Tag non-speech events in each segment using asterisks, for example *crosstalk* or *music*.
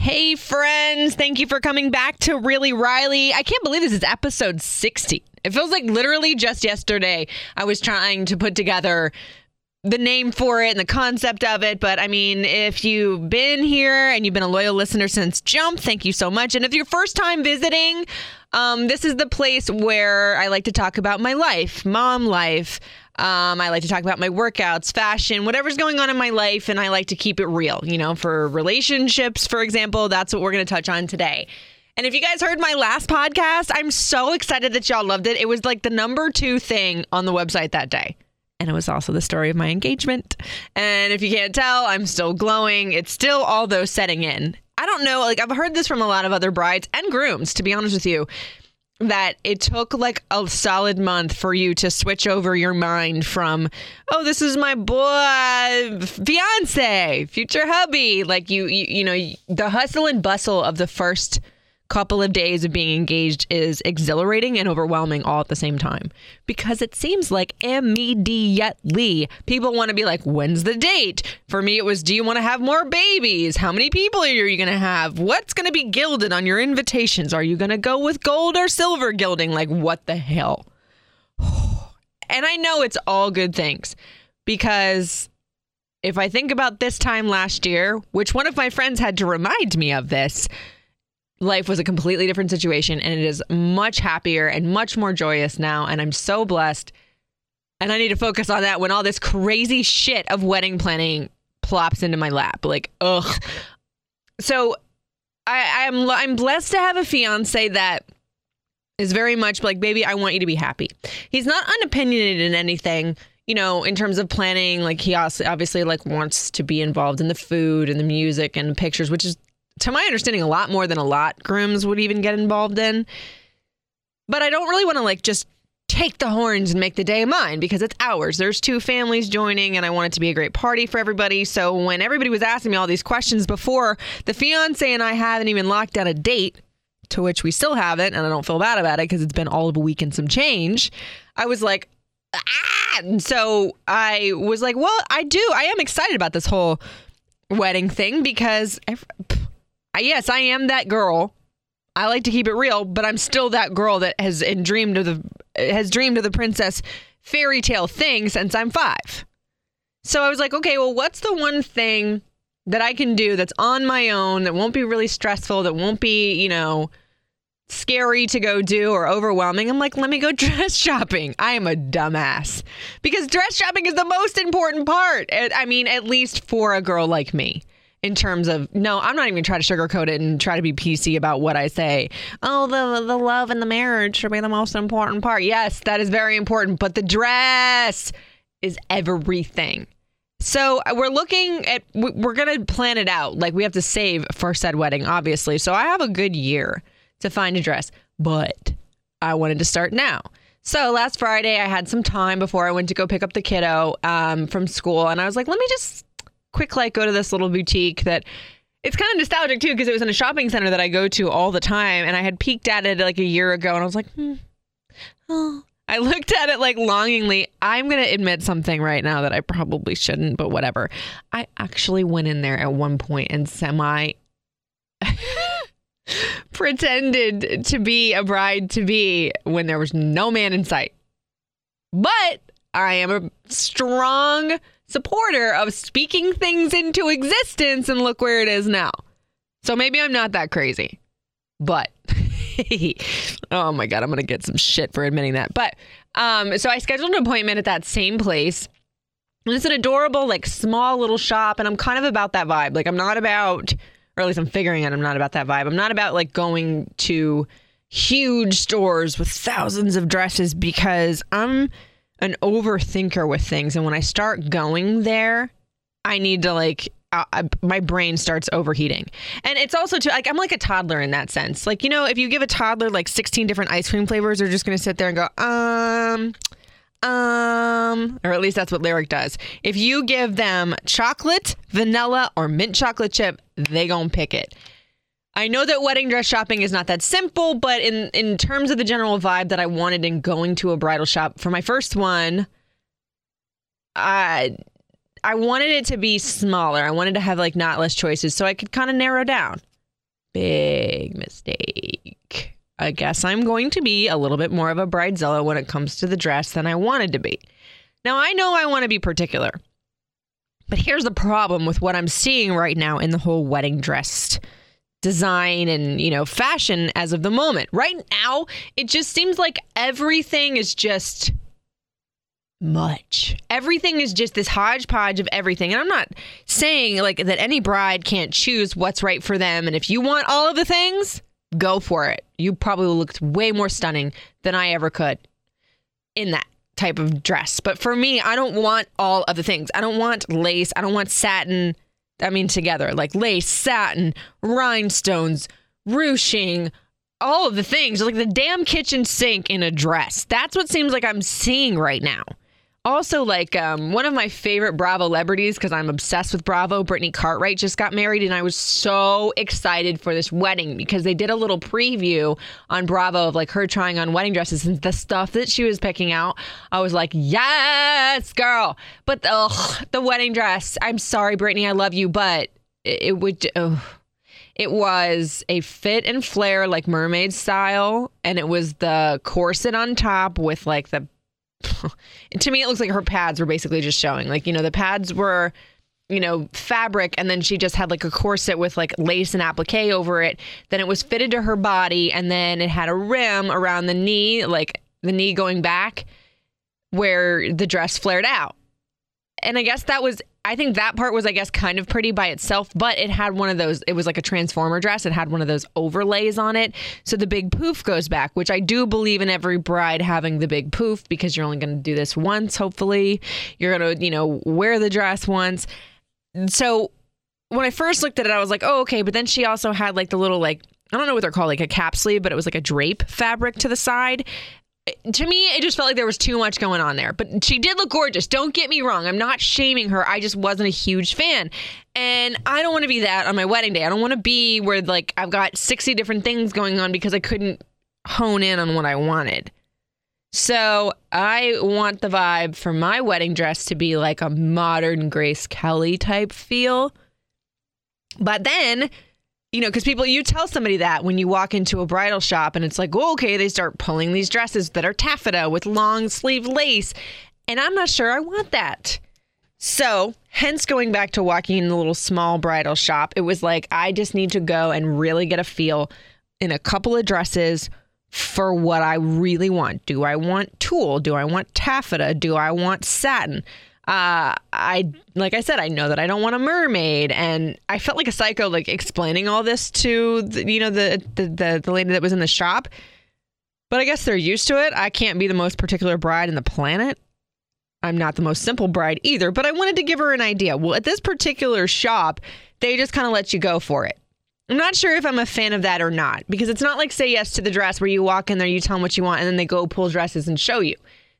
Hey, friends. Thank you for coming back to Really Riley. I can't believe this is episode 60. It feels like literally just yesterday I was trying to put together the name for it and the concept of it. But I mean, if you've been here and you've been a loyal listener since Jump, thank you so much. And if you're first time visiting, um, this is the place where I like to talk about my life, mom life. Um, I like to talk about my workouts, fashion, whatever's going on in my life, and I like to keep it real. You know, for relationships, for example, that's what we're going to touch on today. And if you guys heard my last podcast, I'm so excited that y'all loved it. It was like the number two thing on the website that day. And it was also the story of my engagement. And if you can't tell, I'm still glowing. It's still all those setting in. I don't know, like I've heard this from a lot of other brides and grooms, to be honest with you that it took like a solid month for you to switch over your mind from oh this is my boy fiance future hubby. Like you you, you know the hustle and bustle of the first couple of days of being engaged is exhilarating and overwhelming all at the same time. Because it seems like immediately people want to be like when's the date? For me it was do you want to have more babies? How many people are you going to have? What's going to be gilded on your invitations? Are you going to go with gold or silver gilding? Like what the hell? *sighs* And i know it's all good things because if i think about this time last year which one of my friends had to remind me of this life was a completely different situation and it is much happier and much more joyous now and I'm so blessed. And I need to focus on that when all this crazy shit of wedding planning plops into my lap. Like ugh. So I I'm I'm blessed to have a fiance that is very much like baby I want you to be happy. He's not unopinionated in anything you know, in terms of planning, like he also obviously like wants to be involved in the food and the music and the pictures, which is to my understanding, a lot more than a lot grooms would even get involved in. But I don't really want to like just take the horns and make the day mine because it's ours. There's two families joining, and I want it to be a great party for everybody. So when everybody was asking me all these questions before, the fiance and I haven't even locked down a date, to which we still haven't, and I don't feel bad about it because it's been all of a week and some change. I was like, ah! And so I was like, well, I do. I am excited about this whole wedding thing because. Every, yes, I am that girl. I like to keep it real, but I'm still that girl that has dreamed of the has dreamed of the princess fairy tale thing since I'm 5. So I was like, okay, well, what's the one thing that I can do that's on my own that won't be really stressful, that won't be, you know, scary to go do or overwhelming. I'm like, let me go *laughs* dress shopping. I am a dumbass because dress shopping is the most important part. Eh, I mean, at least for a girl like me in terms of no, I'm not even trying to sugarcoat it and try to be PC about what I say. Oh, the the love and the marriage should be the most important part. Yes, that is very important, but the dress is everything. So uh, we're looking at we're going to plan it out. Like we have to save for said wedding, obviously. So I have a good year to find a dress, but I wanted to start now. So last Friday, I had some time before I went to go pick up the kiddo um, from school, and I was like, let me just quick like go to this little boutique that it's kind of nostalgic too because it was in a shopping center that I go to all the time, and I had peeked at it like a year ago, and I was like, hmm, oh. I looked at it like longingly. I'm going to admit something right now that I probably shouldn't, but whatever. I actually went in there at one point and semi *laughs* pretended to be a bride to be when there was no man in sight. But I am a strong supporter of speaking things into existence and look where it is now. So maybe I'm not that crazy. But *laughs* oh my god, I'm to get some shit for admitting that. But um so I scheduled an appointment at that same place. And it's an adorable like small little shop and I'm kind of about that vibe. Like I'm not about or at least I'm figuring out I'm not about that vibe. I'm not about like going to huge stores with thousands of dresses because I'm an overthinker with things and when I start going there, I need to like I, my brain starts overheating. And it's also too like I'm like a toddler in that sense. Like you know, if you give a toddler like 16 different ice cream flavors, they're just going to sit there and go, um, um, or at least that's what Lyric does. If you give them chocolate, vanilla, or mint chocolate chip, they gonna pick it. I know that wedding dress shopping is not that simple, but in in terms of the general vibe that I wanted in going to a bridal shop for my first one, I I wanted it to be smaller. I wanted to have like not less choices so I could kind of narrow down. Big mistake. I guess I'm going to be a little bit more of a bridezilla when it comes to the dress than I wanted to be. Now, I know I want to be particular, but here's the problem with what I'm seeing right now in the whole wedding dress design and, you know, fashion as of the moment. Right now, it just seems like everything is just much. Everything is just this hodgepodge of everything. And I'm not saying like that any bride can't choose what's right for them. And if you want all of the things, go for it. You probably looked way more stunning than I ever could in that type of dress. But for me, I don't want all of the things. I don't want lace. I don't want satin. I mean, together, like lace, satin, rhinestones, ruching, all of the things, like the damn kitchen sink in a dress. That's what seems like I'm seeing right now also like um, one of my favorite Bravo celebrities because I'm obsessed with Bravo. Brittany Cartwright just got married, and I was so excited for this wedding because they did a little preview on Bravo of like her trying on wedding dresses and the stuff that she was picking out. I was like, yes, girl. But ugh, the wedding dress. I'm sorry, Brittany, I love you, but it, it would. Ugh. It was a fit and flare like mermaid style, and it was the corset on top with like the *laughs* to me, it looks like her pads were basically just showing. Like, you know, the pads were, you know, fabric, and then she just had like a corset with like lace and applique over it. Then it was fitted to her body, and then it had a rim around the knee, like the knee going back where the dress flared out. And I guess that was I think that part was, I guess, kind of pretty by itself, but it had one of those, it was like a transformer dress. It had one of those overlays on it. So the big poof goes back, which I do believe in every bride having the big poof because you're only going to do this once, hopefully. You're going to, you know, wear the dress once. So when I first looked at it, I was like, oh, okay. But then she also had like the little, like, I don't know what they're called, like a cap sleeve, but it was like a drape fabric to the side to me, it just felt like there was too much going on there. But she did look gorgeous. Don't get me wrong. I'm not shaming her. I just wasn't a huge fan. And I don't want to be that on my wedding day. I don't want to be where like I've got 60 different things going on because I couldn't hone in on what I wanted. So I want the vibe for my wedding dress to be like a modern Grace Kelly type feel. But then you know, because people, you tell somebody that when you walk into a bridal shop and it's like, oh, okay, they start pulling these dresses that are taffeta with long sleeve lace. And I'm not sure I want that. So, hence going back to walking in the little small bridal shop, it was like, I just need to go and really get a feel in a couple of dresses for what I really want. Do I want tulle? Do I want taffeta? Do I want satin? Uh, I like I said, I know that I don't want a mermaid, and I felt like a psycho, like explaining all this to the, you know the, the the the lady that was in the shop. But I guess they're used to it. I can't be the most particular bride in the planet. I'm not the most simple bride either, but I wanted to give her an idea. Well, at this particular shop, they just kind of let you go for it. I'm not sure if I'm a fan of that or not because it's not like say yes to the dress where you walk in there, you tell them what you want, and then they go pull dresses and show you.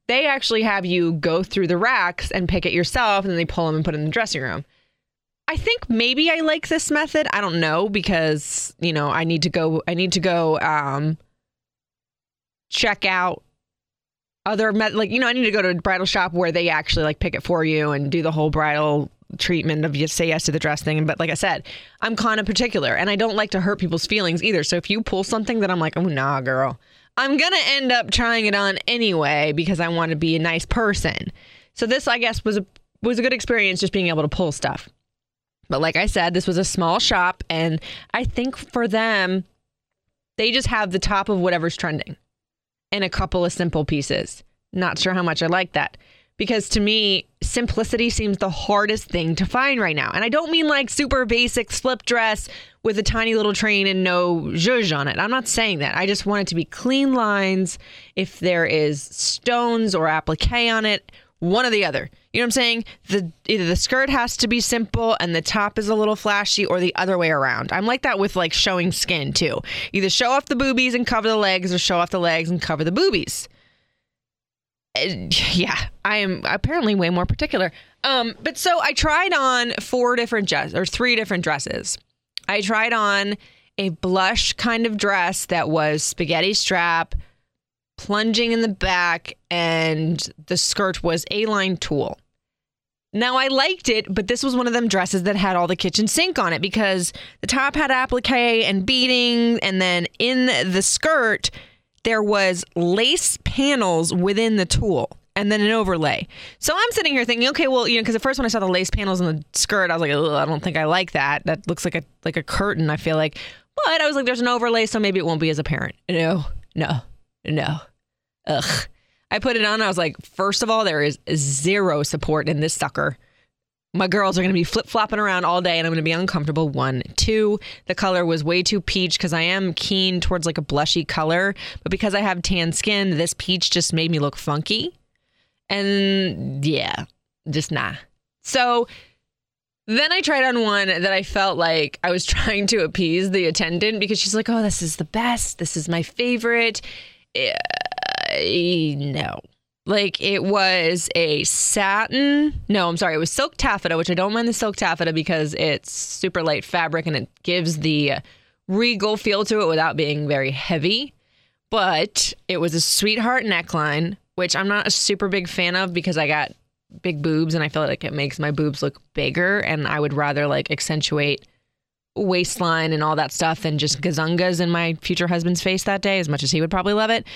They actually have you go through the racks and pick it yourself, and then they pull them and put it in the dressing room. I think maybe I like this method. I don't know because you know I need to go. I need to go um, check out other met like you know I need to go to a bridal shop where they actually like pick it for you and do the whole bridal treatment of just say yes to the dress thing. But like I said, I'm kind of particular and I don't like to hurt people's feelings either. So if you pull something that I'm like, oh nah, girl, I'm going to end up trying it on anyway because I want to be a nice person. So this I guess was a was a good experience just being able to pull stuff. But like I said, this was a small shop and I think for them they just have the top of whatever's trending and a couple of simple pieces. Not sure how much I like that because to me, simplicity seems the hardest thing to find right now. And I don't mean like super basic slip dress with a tiny little train and no zhuzh on it. I'm not saying that. I just want it to be clean lines. If there is stones or applique on it, one or the other. You know what I'm saying? The either the skirt has to be simple and the top is a little flashy or the other way around. I'm like that with like showing skin too. Either show off the boobies and cover the legs or show off the legs and cover the boobies. *laughs* Yeah, I am apparently way more particular. Um, but so I tried on four different dresses or three different dresses. I tried on a blush kind of dress that was spaghetti strap, plunging in the back, and the skirt was A line tulle. Now I liked it, but this was one of them dresses that had all the kitchen sink on it because the top had applique and beading, and then in the skirt there was lace panels within the tulle and then an overlay. So I'm sitting here thinking, okay, well, you know, because at first when I saw the lace panels in the skirt, I was like, I don't think I like that. That looks like a like a curtain. I feel like, but I was like, there's an overlay, so maybe it won't be as apparent. No, no, no. Ugh. I put it on. I was like, first of all, there is zero support in this sucker. My girls are going to be flip flopping around all day and I'm going to be uncomfortable. One. Two, the color was way too peach because I am keen towards like a blushy color. But because I have tan skin, this peach just made me look funky. And yeah, just nah. So then I tried on one that I felt like I was *laughs* trying to appease the attendant because she's like, oh, this is the best. This is my favorite. Uh, no. Like it was a satin. No, I'm sorry. It was silk taffeta, which I don't mind the silk taffeta because it's super light fabric and it gives the regal feel to it without being very heavy. But it was a sweetheart neckline, which I'm not a super big fan of because I got big boobs and I feel like it makes my boobs look bigger and I would rather like accentuate waistline and all that stuff and just gazungas in my future husband's face that day as much as he would probably love it.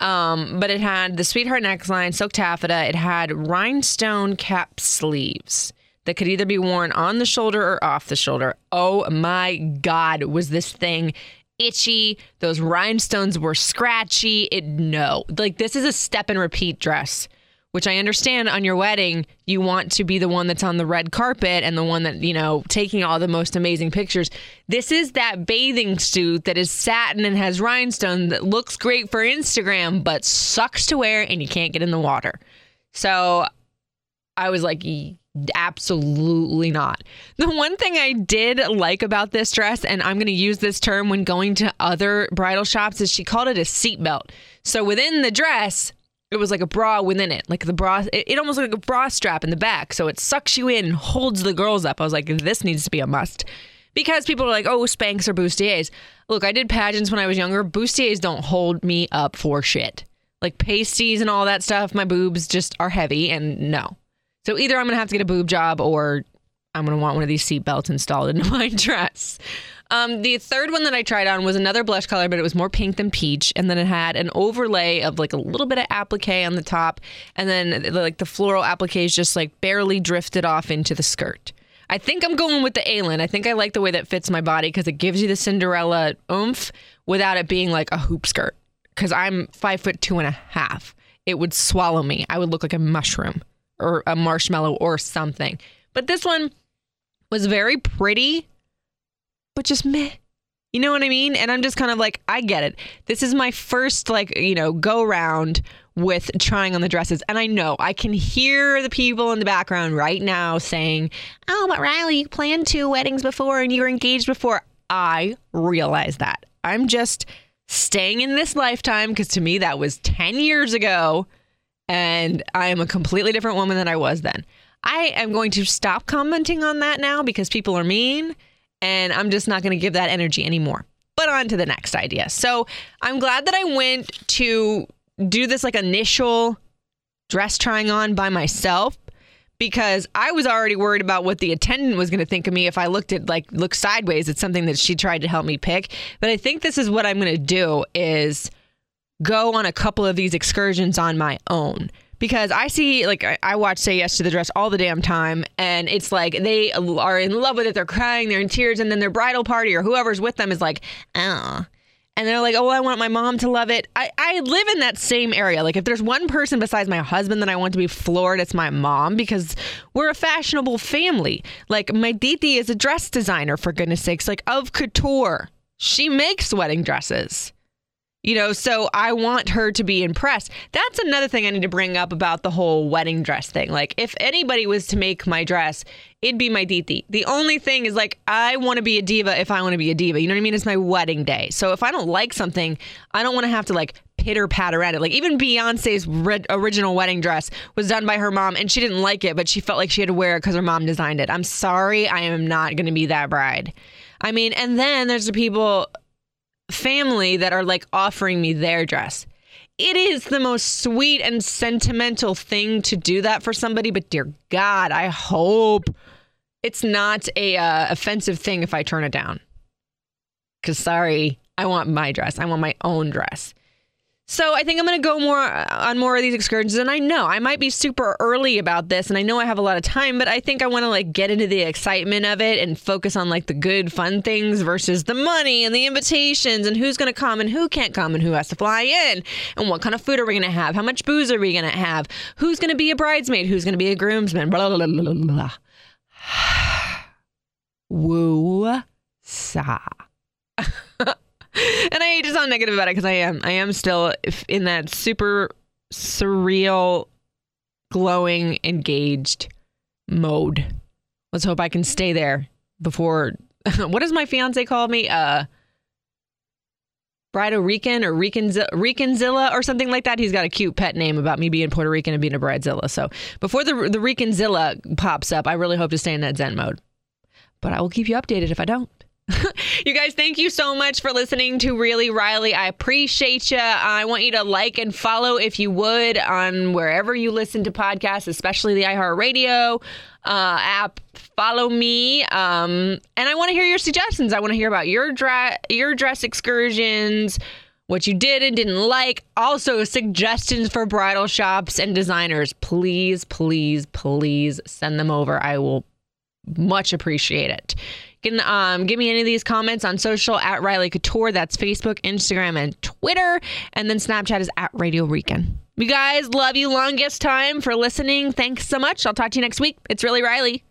Um, but it had the sweetheart neckline, silk taffeta. It had rhinestone cap sleeves that could either be worn on the shoulder or off the shoulder. Oh my God, was this thing itchy? Those rhinestones were scratchy. It no, like this is a step and repeat dress which I understand on your wedding, you want to be the one that's on the red carpet and the one that, you know, taking all the most amazing pictures. This is that bathing suit that is satin and has rhinestone that looks great for Instagram, but sucks to wear and you can't get in the water. So I was like, absolutely not. *laughs* The one thing I did like about this dress, and I'm going to use this term when going to other bridal shops, is she called it a seatbelt. So within the dress, it was like a bra within it, like the bra. It, it almost like a bra strap in the back, so it sucks you in and holds the girls up. I was like, this needs to be a must, because people are like, oh, Spanx or bustiers. Look, I did pageants when I was younger. Bustiers don't hold me up for shit. Like pasties and all that stuff, my boobs just are heavy, and no. So either I'm gonna have to get a boob job, or I'm gonna want one of these seat belts installed into *laughs* my dress. Um, the third one that I tried on was another blush color, but it was more pink than peach, and then it had an overlay of like a little bit of applique on the top, and then like the floral appliques just like barely drifted off into the skirt. I think I'm going with the A-line. I think I like the way that fits my body because it gives you the Cinderella oomph without it being like a hoop skirt. Because I'm five foot two and a half, it would swallow me. I would look like a mushroom or a marshmallow or something. But this one was very pretty but just meh. You know what I mean? And I'm just kind of like, I get it. This is my first, like, you know, go round with trying on the dresses. And I know I can hear the people in the background right now saying, Oh, but Riley, you planned two weddings before and you were engaged before. I realize that. I'm just staying in this lifetime because to me, that was 10 years ago. And I am a completely different woman than I was then. I am going to stop commenting on that now because people are mean and I'm just not going to give that energy anymore. But on to the next idea. So I'm glad that I went to do this like initial dress trying on by myself because I was already worried about what the attendant was going to think of me if I looked at like look sideways at something that she tried to help me pick. But I think this is what I'm going to do is go on a couple of these excursions on my own because I see like I, watch Say Yes to the Dress all the damn time, and it's like they are in love with it. They're crying, they're in tears, and then their bridal party or whoever's with them is like, oh. And they're like, oh, I want my mom to love it. I, I live in that same area. Like, if there's one person besides my husband that I want to be floored, it's my mom because we're a fashionable family. Like, my Titi is a dress designer, for goodness sakes, like of couture. She makes wedding dresses. You know, so I want her to be impressed. That's another thing I need to bring up about the whole wedding dress thing. Like, if anybody was to make my dress, it'd be my Titi. The only thing is, like, I want to be a diva if I want to be a diva. You know what I mean? It's my wedding day. So if I don't like something, I don't want to have to, like, pitter patter at it. Like, even Beyonce's original wedding dress was done by her mom, and she didn't like it, but she felt like she had to wear it because her mom designed it. I'm sorry, I am not going to be that bride. I mean, and then there's the people family that are like offering me their dress. It is the most sweet and sentimental thing to do that for somebody, but dear God, I hope it's not a uh, offensive thing if I turn it down. Cuz sorry, I want my dress. I want my own dress. So I think I'm going to go more uh, on more of these excursions. And I know I might be super early about this, and I know I have a lot of time, but I think I want to like get into the excitement of it and focus on like the good, fun things versus the money and the invitations and who's going to come and who can't come and who has to fly in and what kind of food are we going to have? How much booze are we going to have? Who's going to be a bridesmaid? Who's going to be a groomsman? Blah blah blah blah blah. *sighs* Woo sa. *laughs* and I to sound negative about it because I am. I am still in that super surreal, glowing, engaged mode. Let's hope I can stay there before. *laughs* what does my fiance call me? Uh, Bride Rican or Ricanzilla, Ricanzilla or something like that. He's got a cute pet name about me being Puerto Rican and being a bridezilla. So before the the Ricanzilla pops up, I really hope to stay in that Zen mode. But I will keep you updated if I don't. *laughs* you guys, thank you so much for listening to Really Riley. I appreciate you. I want you to like and follow if you would on wherever you listen to podcasts, especially the iHeartRadio uh, app. Follow me, um, and I want to hear your suggestions. I want to hear about your dress, your dress excursions, what you did and didn't like. Also, suggestions for bridal shops and designers. Please, please, please send them over. I will much appreciate it. Can um, give me any of these comments on social at Riley Couture. That's Facebook, Instagram, and Twitter. And then Snapchat is at Radio Rican. You guys, love you longest time for listening. Thanks so much. I'll talk to you next week. It's really Riley.